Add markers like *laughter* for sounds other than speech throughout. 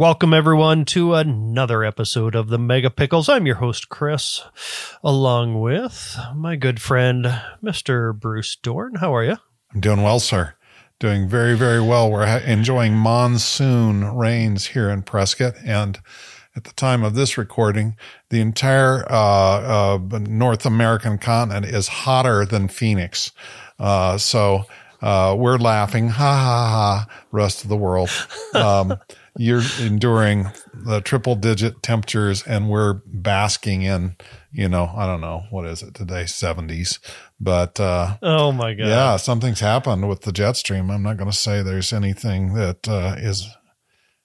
Welcome, everyone, to another episode of the Megapickles. I'm your host, Chris, along with my good friend, Mr. Bruce Dorn. How are you? I'm doing well, sir. Doing very, very well. We're enjoying monsoon rains here in Prescott. And at the time of this recording, the entire uh, uh, North American continent is hotter than Phoenix. Uh, so uh, we're laughing, ha ha ha, rest of the world. Um, *laughs* you're enduring the triple digit temperatures and we're basking in, you know, I don't know, what is it today? 70s. But, uh, oh my God. Yeah, something's happened with the jet stream. I'm not going to say there's anything that uh, is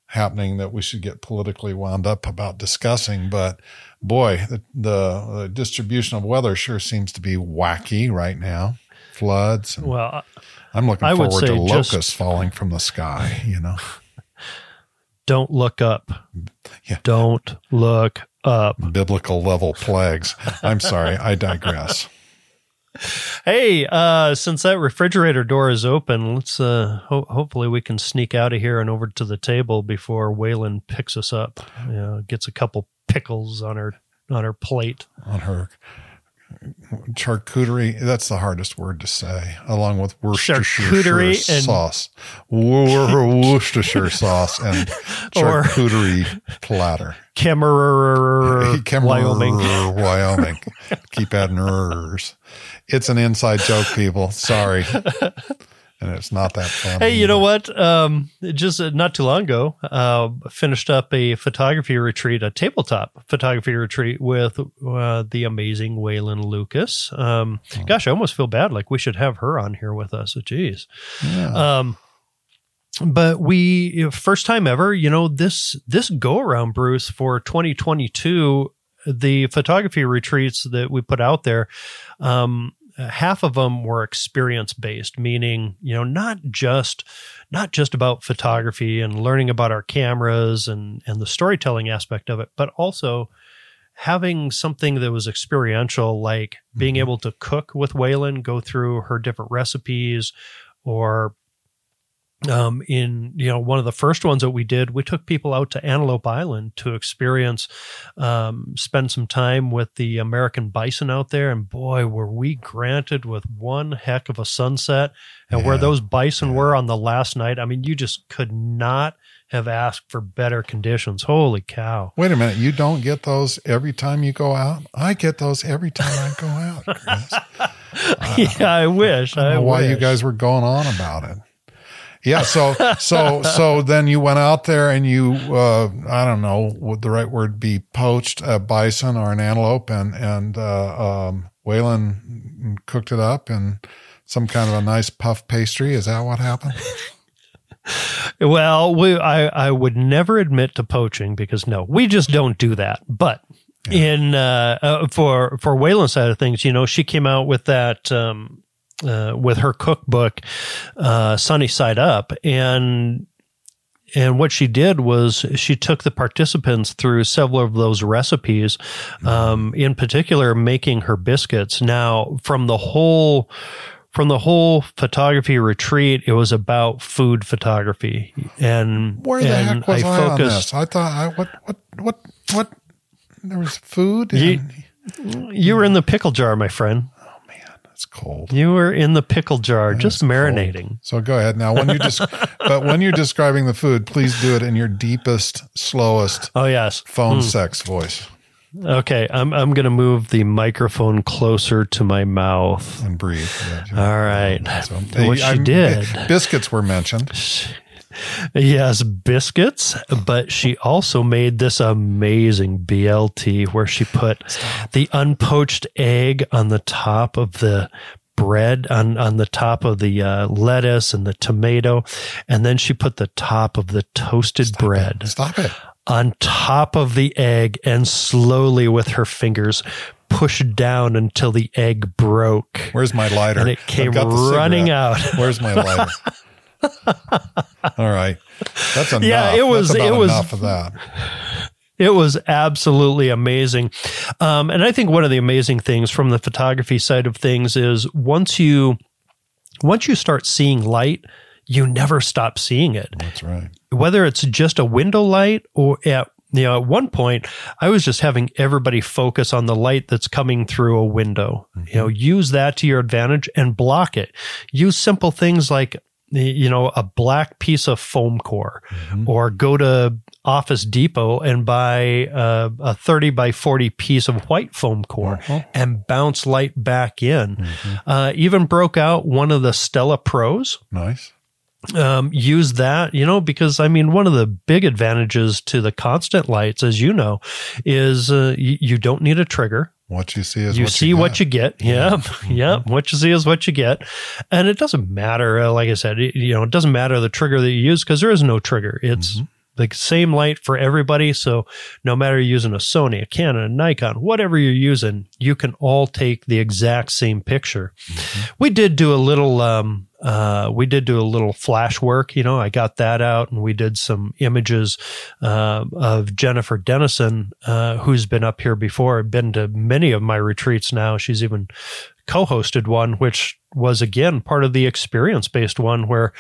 happening that we should get politically wound up about discussing, but boy, the, the, the distribution of weather sure seems to be wacky right now. Floods. and- Well, I'm looking I would forward to say just- locusts falling from the sky, you know. Don't look up. Yeah. Don't look up. biblical level plagues. I'm sorry, I digress. Hey, uh, since that refrigerator door is open, let's uh, ho- hopefully we can sneak out of here and over to the table before Waylynn picks us up. You know, gets a couple pickles on her on her plate. On her charcuterie, that's the hardest word to say, along with Worcestershire Charcuterie and- sauce, *laughs* Worcestershire sauce, and *laughs* charcuterie platter. Kemmerer, *laughs* Kemmerer, Wyoming. Wyoming. Keep adding ers. It's an inside joke, people. Sorry. And it's not that fun. Hey, you know what? Um, just uh, not too long ago, uh, finished up a photography retreat, a tabletop photography retreat with uh, the amazing Waylynn Lucas. Um, Gosh, I almost feel bad. Like we should have her on here with us. Jeez. Yeah. Um, but we first time ever, you know, this this go around, Bruce, for 2022, the photography retreats that we put out there, um, half of them were experience based, meaning you know not just not just about photography and learning about our cameras and and the storytelling aspect of it, but also having something that was experiential, like being Mhm. able to cook with Waylynn, go through her different recipes, or um, in you know one of the first ones that we did, we took people out to Antelope Island to experience, um, spend some time with the American bison out there, and boy, were we granted with one heck of a sunset, and where those bison Yeah. were on the last night. I mean, you just could not have asked for better conditions. Holy cow! Wait a minute. You don't get those every time you go out? I get those every time I go out, Chris. *laughs* yeah, I wish. I I why you guys were going on about it. Yeah, so so so then you went out there and you uh I don't know would the right word be poached a bison or an antelope and and uh um Waylynn cooked it up and some kind of a nice puff pastry. Is that what happened? *laughs* Well, we, I, I would never admit to poaching because no, we just don't do that. But in uh, uh, for for Waylynn's side of things, you know, she came out with that um, uh, with her cookbook, uh, Sunny Side Up, and and what she did was she took the participants through several of those recipes, um, in particular making her biscuits. Now, from the whole from the whole photography retreat, it was about food photography, and Where the and heck was I, on focused. this? I thought I what what what what there was food You- You were in the pickle jar, my friend. It's cold. You were in the pickle jar, just It's cold. marinating. So go ahead now. When you just, *laughs* but when you're describing the food, please do it in your deepest, slowest Oh yes. phone hmm. sex voice Okay, I'm I'm gonna move the microphone closer to my mouth. and breathe. All right. So, What she did. Biscuits were mentioned. Yes, biscuits, but she also made this amazing BLT where she put the unpoached egg on the top of the bread on on the top of the uh, lettuce and the tomato and then she put the top of the toasted bread Stop it. on top of the egg and slowly with her fingers pushed down until the egg broke Where's my lighter? and it came running cigarette. out Where's my lighter? *laughs* *laughs* All right. That's enough. Yeah, it was- it was- enough of that. It was absolutely amazing. Um, and I think one of the amazing things from the photography side of things is once you once you start seeing light, you never stop seeing it. That's right. Whether it's just a window light or at you know, at one point, I was just having everybody focus on the light that's coming through a window. Mm-hmm. You know, use that to your advantage and block it. Use simple things like you know, a black piece of foam core mm-hmm. or go to Office Depot and buy a, a 30 by 40 piece of white foam core uh-huh. and bounce light back in. Mm-hmm. Uh, even broke out one of the Stella Pros. Nice. Um, use that, you know, because I mean, one of the big advantages to the constant lights, as you know, is uh, you, you don't need a trigger. What you see is you what see you what you get. Yeah, Mm-hmm. yeah. What you see is what you get, and it doesn't matter. Uh, like I said, it, you know, it doesn't matter the trigger that you use because there is no trigger. It's Mm-hmm. The same light for everybody. So no matter you're using a Sony, a Canon, a Nikon, whatever you're using, you can all take the exact same picture. Mm-hmm. We did do a little. Um, uh, we did do a little flash work. You know, I got that out, and we did some images uh, of Jennifer Denison, uh, who's been up here before, been to many of my retreats now. She's even co-hosted one, which was again part of the experience-based one, where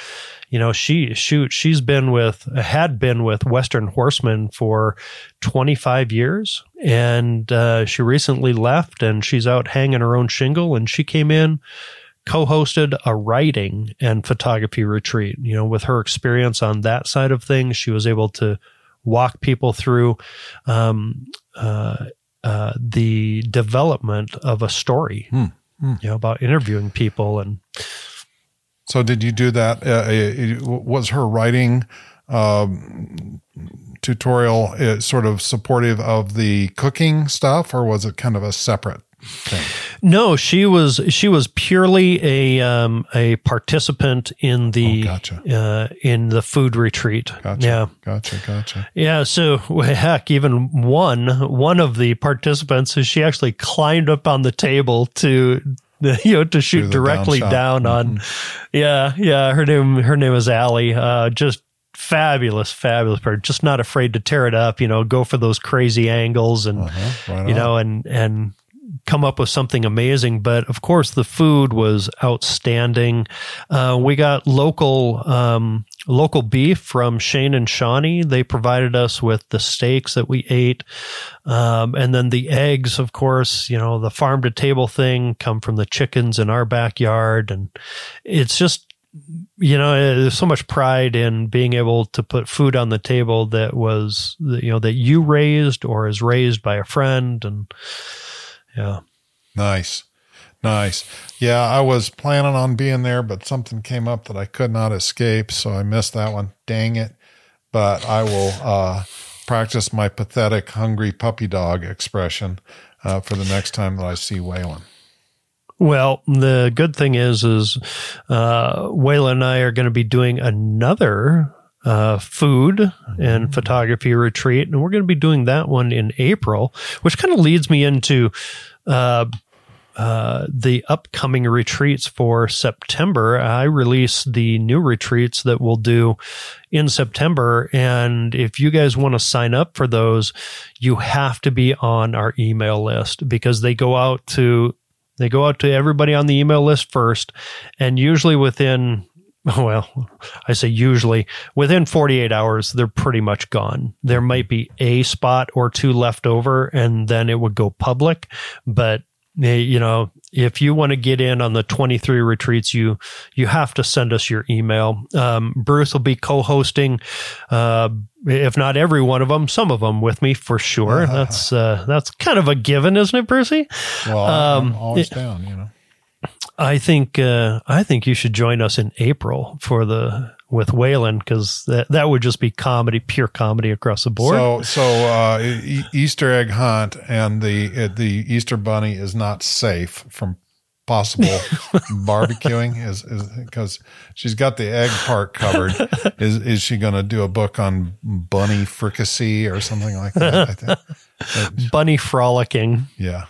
you know she shoot she's been with had been with Western Horseman for 25 years, and uh, she recently left, and she's out hanging her own shingle, and she came in co-hosted a writing and photography retreat. You know, with her experience on that side of things, she was able to walk people through um, uh, uh, the development of a story. Hmm. Hmm. You know, about interviewing people and So did you do that? Uh, it- was her writing um, tutorial uh, sort of supportive of the cooking stuff, or was it kind of a separate thing? no, she was she was purely a um, a participant in the Oh, gotcha. uh, in the food retreat. Gotcha. Yeah. Gotcha. Gotcha. Yeah, so heck, even one one of the participants, she actually climbed up on the table to *laughs* you know to shoot directly down down on. Yeah, yeah, her name her name is Allie. Uh, just fabulous, fabulous person. Just not afraid to tear it up. You know, go for those crazy angles and Uh-huh. Right you know and and come up with something amazing but of course the food was outstanding. Uh, we got local um, local beef from shane and shawnee. They provided us with the steaks that we ate. Um, and then the eggs of course you know the farm to table thing come from the chickens in our backyard. And it's just you know there's so much pride in being able to put food on the table that was you know that you raised or is raised by a friend. And yeah Nice. Nice. Yeah, I was planning on being there, but something came up that I could not escape, so I missed that one. Dang it. But I will uh, practice my pathetic hungry puppy dog expression uh, for the next time that I see Waylynn. Well, the good thing is, is uh, Waylynn and I are going to be doing another uh, food and photography retreat, and we're going to be doing that one in April, which kind of leads me into uh, uh, the upcoming retreats for September. I release the new retreats that we'll do in September. And if you guys want to sign up for those, you have to be on our email list because they go out to they go out to everybody on the email list first, and usually within *laughs* well, I say usually within 48 hours, they're pretty much gone. There might be a spot or two left over, and then it would go public. But eh, you know, if you want to get in on the 23 retreats, you you have to send us your email. Um, Bruce will be co-hosting, uh, if not every one of them, some of them with me for sure. *laughs* That's uh, that's kind of a given, isn't it, Brucey? Well, Um, always down, you know. I think uh, I think you should join us in April for the with Waylynn because that that would just be comedy, pure comedy across the board. So, so uh, e- Easter egg hunt and the uh, the Easter bunny is not safe from possible *laughs* barbecuing. Is is because she's got the egg part covered. *laughs* Is is she going to do a book on bunny fricassee or something like that? I think. *laughs* Bunny frolicking. Yeah.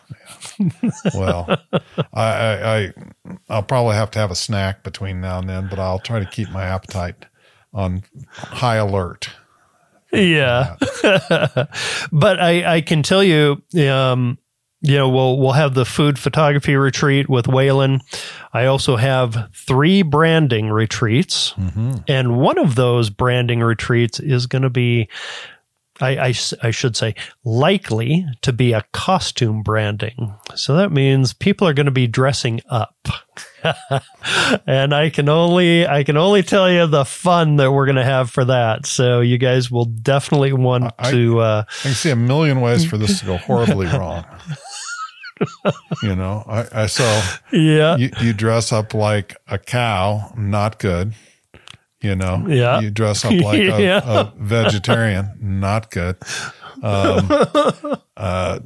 Well, I, I, I I'll probably have to have a snack between now and then, but I'll try to keep my appetite on high alert. Yeah, *laughs* but I I can tell you, um, you know, we'll we'll have the food photography retreat with Waylynn. I also have three branding retreats, Mm-hmm. and one of those branding retreats is going to be. I, I I should say likely to be a costume branding. So that means people are going to be dressing up. *laughs* and I can only I can only tell you the fun that we're going to have for that. So you guys will definitely want I- to uh I can see a million ways for this to go horribly wrong. *laughs* you know, I, I saw yeah. you, you dress up like a cow, not good. You know, Yeah. You dress up *laughs* like a, Yeah. a vegetarian, not good. Um, *laughs* uh,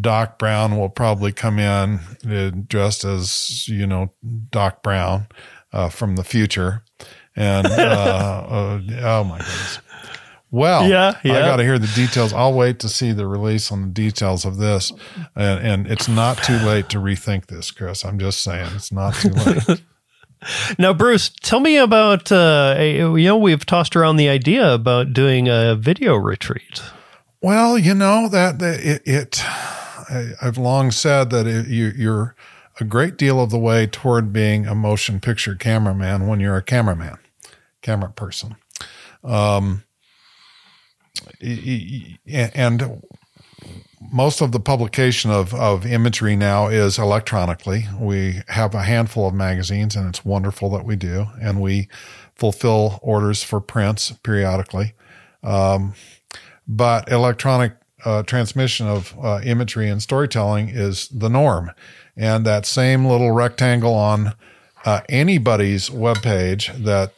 Doc Brown will probably come in uh, dressed as you know Doc Brown uh, from the future, and uh, *laughs* uh, oh my goodness. Well, Yeah, I got to hear the details. I'll wait to see the release on the details of this, and, and it's not too late to rethink this, Chris. I'm just saying it's not too late. Now, Bruce, tell me about uh, you know we've tossed around the idea about doing a video retreat. Well, you know that, that it, it I, I've long said that it, you, you're a great deal of the way toward being a motion picture cameraman when you're a cameraman, camera person. Um, and most of the publication of, of imagery now is electronically. We have a handful of magazines and it's wonderful that we do. And we fulfill orders for prints periodically. Um, but electronic uh, transmission of uh, imagery and storytelling is the norm. And that same little rectangle on uh, anybody's webpage that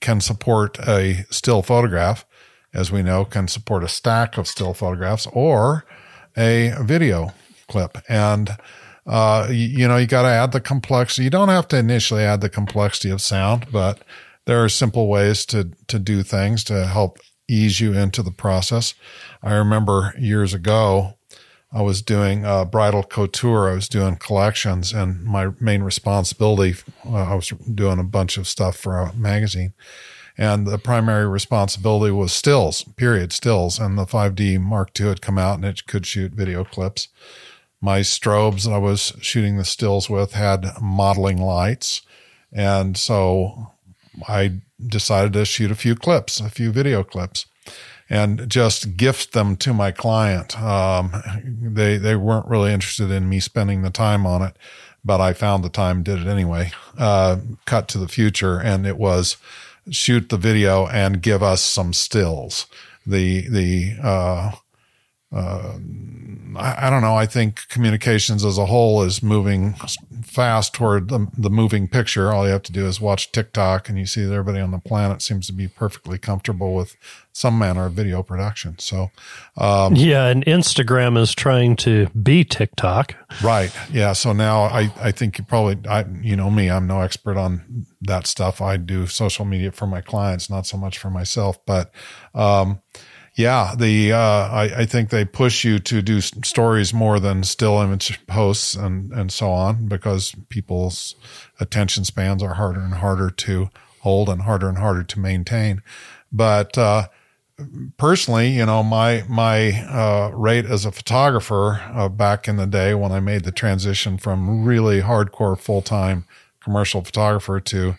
can support a still photograph, as we know, can support a stack of still photographs or a video clip. And uh, you, you know, you got to add the complexity. You don't have to initially add the complexity of sound, but there are simple ways to to do things to help ease you into the process. I remember years ago, I was doing uh, bridal couture. I was doing collections, and my main responsibility, uh, I was doing a bunch of stuff for a magazine, and the primary responsibility was stills, period, stills. And the 5D Mark II had come out, and it could shoot video clips. My strobes that I was shooting the stills with had modeling lights, and so I decided to shoot a few clips, a few video clips, and just gift them to my client. Um, they they weren't really interested in me spending the time on it, but I found the time, did it anyway. Uh, cut to the future, and it was shoot the video and give us some stills. The the uh, I, I don't know. I think communications as a whole is moving fast toward the, the moving picture. All you have to do is watch TikTok and you see that everybody on the planet seems to be perfectly comfortable with some manner of video production. So, um, Yeah, and Instagram is trying to be TikTok. right. Yeah. So now I, I think you probably, I, you know me, I'm no expert on that stuff. I do social media for my clients, not so much for myself, but, um, yeah, the uh, I, I think they push you to do stories more than still image posts and and so on because people's attention spans are harder and harder to hold and harder and harder to maintain. But uh, personally, you know, my my uh, rate as a photographer uh, back in the day when I made the transition from really hardcore full time commercial photographer to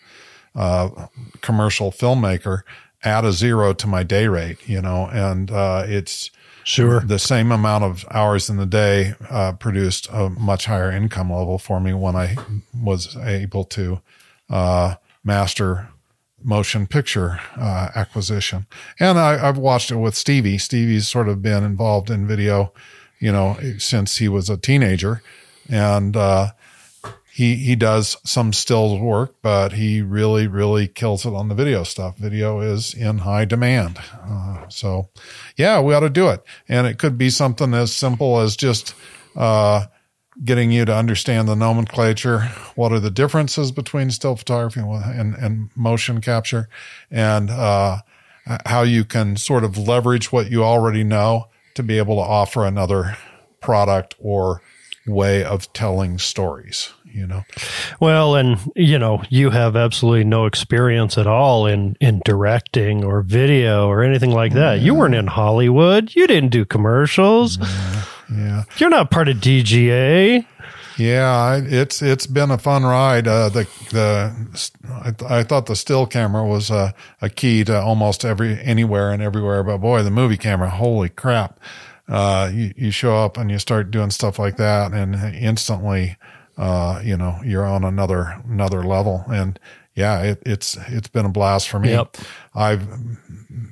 uh, commercial filmmaker add a zero to my day rate, you know, and uh, it's Sure. the same amount of hours in the day uh, produced a much higher income level for me when I was able to uh, master motion picture uh, acquisition. And I, I've watched it with Stevie. Stevie's sort of been involved in video, you know, since he was a teenager, and uh, he he does some stills work, but he really really kills it on the video stuff. Video is in high demand, uh, so yeah, we ought to do it. And it could be something as simple as just uh, getting you to understand the nomenclature. What are the differences between still photography and and, motion capture, and uh, how you can sort of leverage what you already know to be able to offer another product or way of telling stories. You know. Well, and you know, you have absolutely no experience at all in in directing or video or anything like that. You weren't in Hollywood. You didn't do commercials. Yeah. You're not part of DGA. Yeah, it's it's been a fun ride. Uh, the the I, I, thought the still camera was a, a key to almost every anywhere and everywhere, but boy, the movie camera, holy crap! Uh, you you show up and you start doing stuff like that, and instantly, uh, you know, you're on another another level. And yeah, it, it's it's been a blast for me. Yep. I've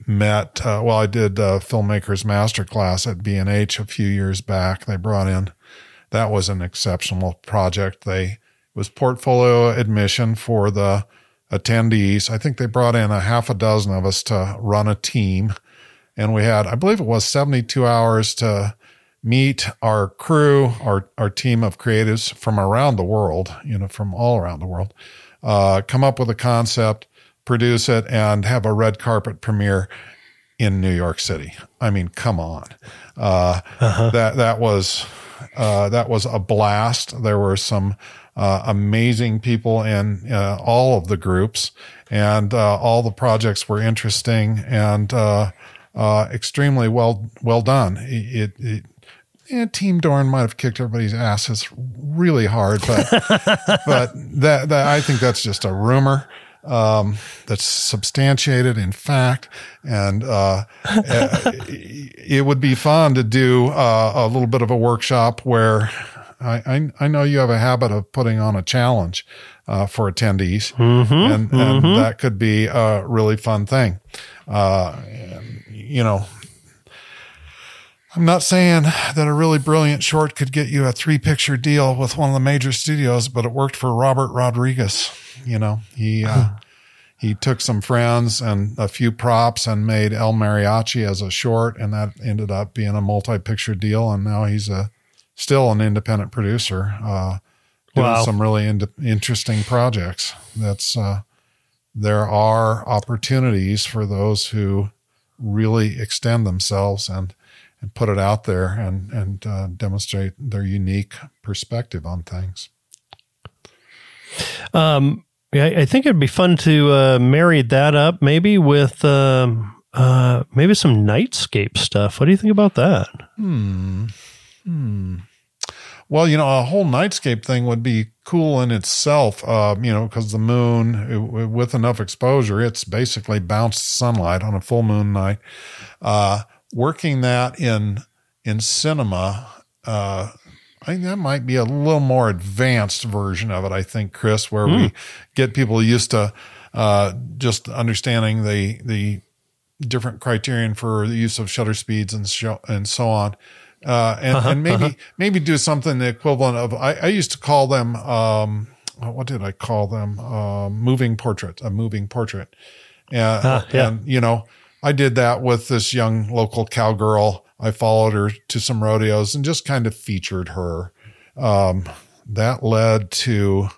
met uh, well, I did a filmmakers masterclass at B and H a few years back. They brought in that was an exceptional project. They was portfolio admission for the attendees. I think they brought in a half a dozen of us to run a team. And we had, I believe it was 72 hours to meet our crew, our, our team of creatives from around the world, you know, from all around the world, uh, come up with a concept, produce it, and have a red carpet premiere in New York City. I mean, come on. Uh, uh-huh. that, that was, uh, that was a blast. There were some uh, amazing people in uh, all of the groups, and uh, all the projects were interesting and uh, uh, extremely well well done. It, it, it Team Dorn might have kicked everybody's asses really hard, but *laughs* but that, that I think that's just a rumor um, that's substantiated in fact. And uh, *laughs* it would be fun to do uh, a little bit of a workshop where I, I, I, know you have a habit of putting on a challenge uh, for attendees, mm-hmm, and, mm-hmm. that could be a really fun thing. Uh, you know, I'm not saying that a really brilliant short could get you a three picture deal with one of the major studios, but it worked for Robert Rodriguez. You know, he, uh, he took some friends and a few props and made El Mariachi as a short. And that ended up being a multi picture deal. And now he's a, still an independent producer, uh, doing wow. some really in- interesting projects. That's, uh, there are opportunities for those who really extend themselves and, and put it out there and and uh, demonstrate their unique perspective on things. Um, yeah, I think it'd be fun to uh, marry that up maybe with um, uh, maybe some nightscape stuff. What do you think about that? Hmm. Hmm. Well, you know, a whole nightscape thing would be cool in itself, uh, you know, because the moon, it, with enough exposure, it's basically bounced sunlight on a full moon night. Uh, working that in in cinema, uh, I think that might be a little more advanced version of it. I think, Chris, where mm. we hmm. get people used to uh, just understanding the the different criterion for the use of shutter speeds and show, and so on. Uh, and, uh-huh, and maybe, uh-huh. maybe do something the equivalent of, I, I used to call them, um, what did I call them? Uh, moving portrait, a moving portrait. Uh, yeah. And, you know, I did that with this young local cowgirl. I followed her to some rodeos and just kind of featured her. Um, that led to,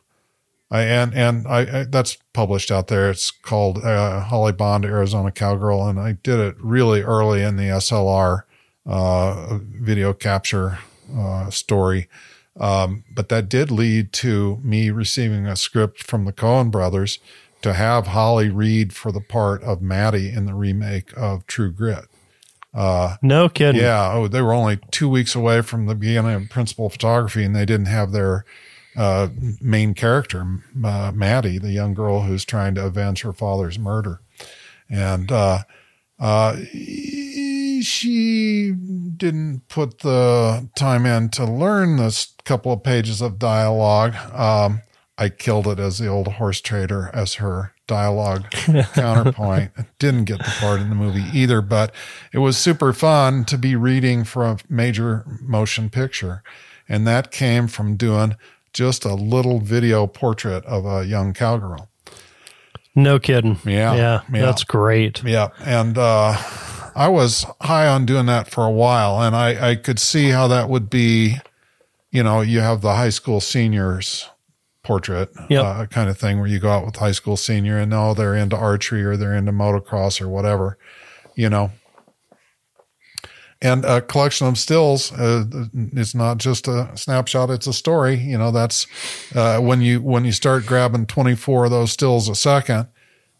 I, and, and I, I, that's published out there. It's called, uh, Holly Bond, Arizona Cowgirl. And I did it really early in the SLR, uh, video capture, uh, story. Um, but that did lead to me receiving a script from the Coen brothers to have Holly read for the part of Mattie in the remake of True Grit. Uh, no kidding. Yeah. Oh, they were only two weeks away from the beginning of principal photography and they didn't have their, uh, main character, uh, Mattie, the young girl who's trying to avenge her father's murder. And, uh, uh, she didn't put the time in to learn this couple of pages of dialogue. Um, I killed it as the old horse trader as her dialogue *laughs* counterpoint. Didn't get the part in the movie either, but it was super fun to be reading for a major motion picture. And that came from doing just a little video portrait of a young cowgirl. No kidding. Yeah. Yeah. yeah. That's great. Yeah. And, uh, I was high on doing that for a while and I, I could see how that would be, you know, you have the high school seniors portrait yep. uh, kind of thing where you go out with high school senior and know they're into archery or they're into motocross or whatever, you know. And a collection of stills, uh, it's not just a snapshot; it's a story. You know, that's uh, when you when you start grabbing twenty four of those stills a second,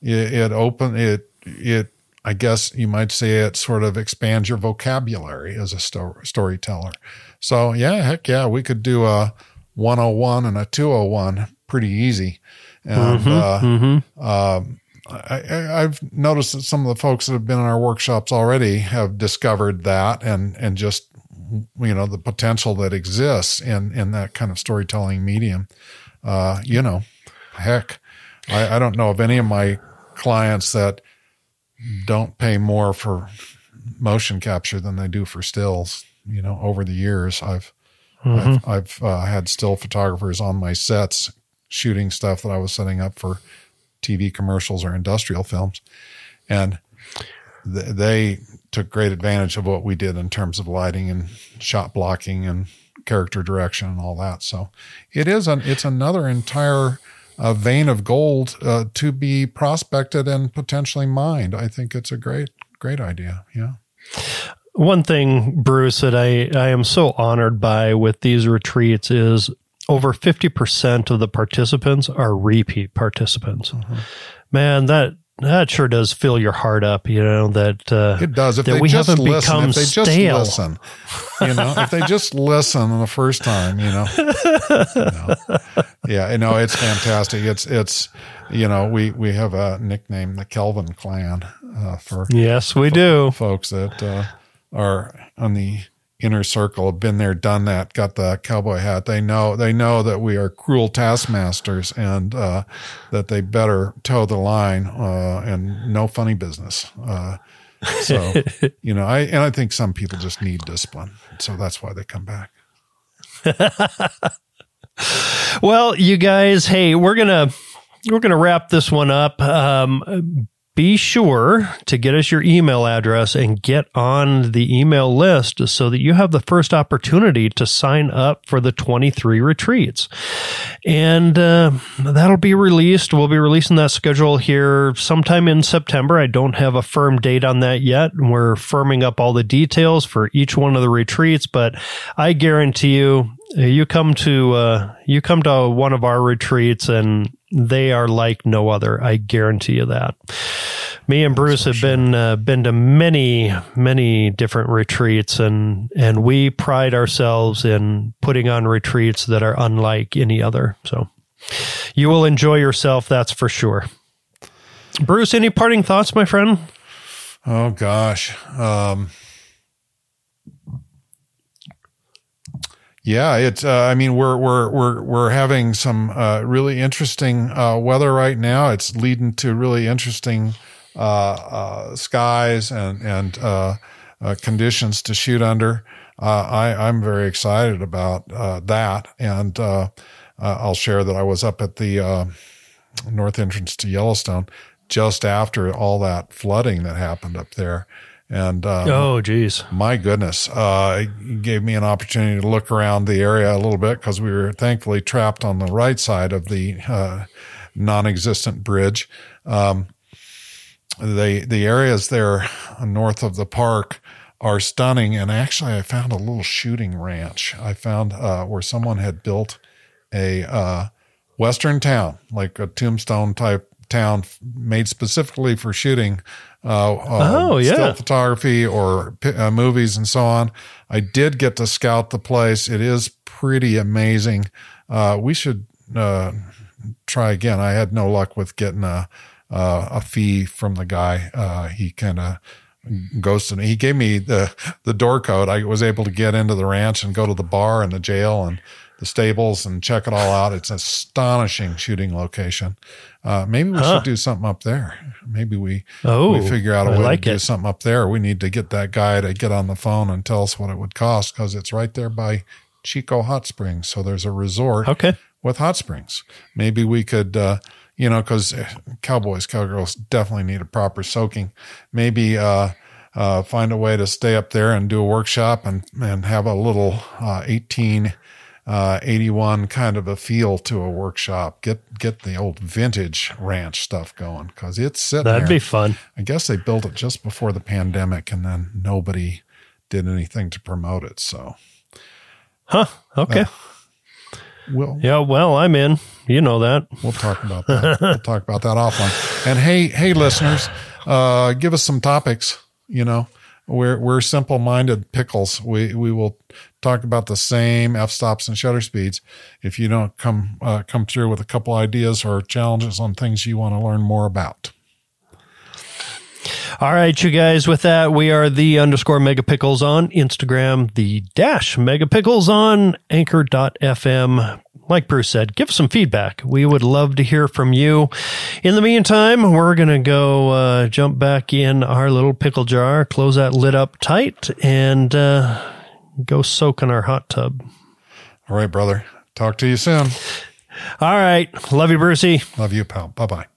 it, it open it it I guess you might say it sort of expands your vocabulary as a sto- storyteller. So yeah, heck yeah, we could do a 101 and a 201 pretty easy. And, Mm-hmm, uh, mm-hmm. um, I, I, I've noticed that some of the folks that have been in our workshops already have discovered that and, and just, you know, the potential that exists in, in that kind of storytelling medium. Uh, you know, heck, I, I don't know of any of my clients that don't pay more for motion capture than they do for stills. You know, over the years, I've, I've, I've uh, had still photographers on my sets shooting stuff that I was setting up for TV commercials or industrial films. And th- they took great advantage of what we did in terms of lighting and shot blocking and character direction and all that. So it is an, it's another entire uh, vein of gold uh, to be prospected and potentially mined. I think it's a great, great idea. Yeah. One thing, Bruce, that I, I am so honored by with these retreats is over 50% of the participants are repeat participants. Mm-hmm. Man, that that sure does fill your heart up, you know, that uh, It does. If that they we just haven't listen, become if they just stale. listen, you know, if they just listen the first time, you know, you *laughs* know. yeah, you know, it's fantastic. It's, it's, you know, we, we have a nickname, the Kelvin clan, uh, for Yes, we do. folks that, uh, are on the inner circle, have been there, done that, got the cowboy hat. They know, they know that we are cruel taskmasters and, uh, that they better toe the line, uh, and no funny business. Uh, so, *laughs* you know, I, and I think some people just need discipline. So that's why they come back. *laughs* Well, you guys, hey, we're gonna we're gonna wrap this one up. Um, be sure to get us your email address and get on the email list so that you have the first opportunity to sign up for the 23 retreats. And uh, that'll be released. We'll be releasing that schedule here sometime in September. I don't have a firm date on that yet. We're firming up all the details for each one of the retreats, but I guarantee you, you come to uh, you come to one of our retreats and they are like no other. I guarantee you that. Me and Bruce have been uh, been to many many different retreats and and we pride ourselves in putting on retreats that are unlike any other. So you will enjoy yourself, that's for sure. Bruce, any parting thoughts, my friend? Oh gosh. Um, yeah, it's, uh, I mean, we're, we're, we're, we're having some, uh, really interesting, uh, weather right now. It's leading to really interesting, uh, uh, skies and, and, uh, uh, conditions to shoot under. Uh, I, I'm very excited about, uh, that. And, I'll share that I was up at the, uh, north entrance to Yellowstone just after all that flooding that happened up there. And, uh, Oh, geez. my goodness, uh, it gave me an opportunity to look around the area a little bit because we were thankfully trapped on the right side of the, uh, non-existent bridge. Um, the, the areas there north of the park are stunning. And actually I found a little shooting ranch. I found, uh, where someone had built a, uh, Western town, like a tombstone type town made specifically for shooting, uh, uh, Oh, yeah. still photography or uh, movies and so on. I did get to scout the place. It is pretty amazing. Uh, we should, uh, try again. I had no luck with getting a, uh, a fee from the guy. Uh, he kind of ghosted me. He gave me the, the door code. I was able to get into the ranch and go to the bar and the jail and the stables and check it all out. It's an astonishing shooting location. Uh, maybe we Huh. should do something up there. Maybe we, Oh, we figure out a way like to do something up there. We need to get that guy to get on the phone and tell us what it would cost because it's right there by Chico Hot Springs. So there's a resort Okay. with hot springs. Maybe we could, uh, you know, because cowboys, cowgirls definitely need a proper soaking. Maybe uh, uh, find a way to stay up there and do a workshop and and have a little uh, eighteen. Uh, 81 kind of a feel to a workshop. Get, get the old vintage ranch stuff going because it's sitting That'd there. be fun. I guess they built it just before the pandemic and then nobody did anything to promote it. So Huh. Okay. we'll, yeah, well, I'm in. You know that. We'll talk about that. *laughs* we'll talk about that offline. And hey, hey, listeners, uh, give us some topics. You know, we're we're simple minded pickles. We we will talk about the same f stops and shutter speeds. If you don't come uh, come through with a couple ideas or challenges on things you want to learn more about. All right, you guys, with that, we are the underscore megapickles on Instagram, the dash megapickles on anchor.fm. Like Bruce said, give us some feedback. We would love to hear from you. In the meantime, we're going to go uh, jump back in our little pickle jar, close that lid up tight, and uh, go soak in our hot tub. All right, brother. Talk to you soon. All right. Love you, Brucey. Love you, pal. Bye bye.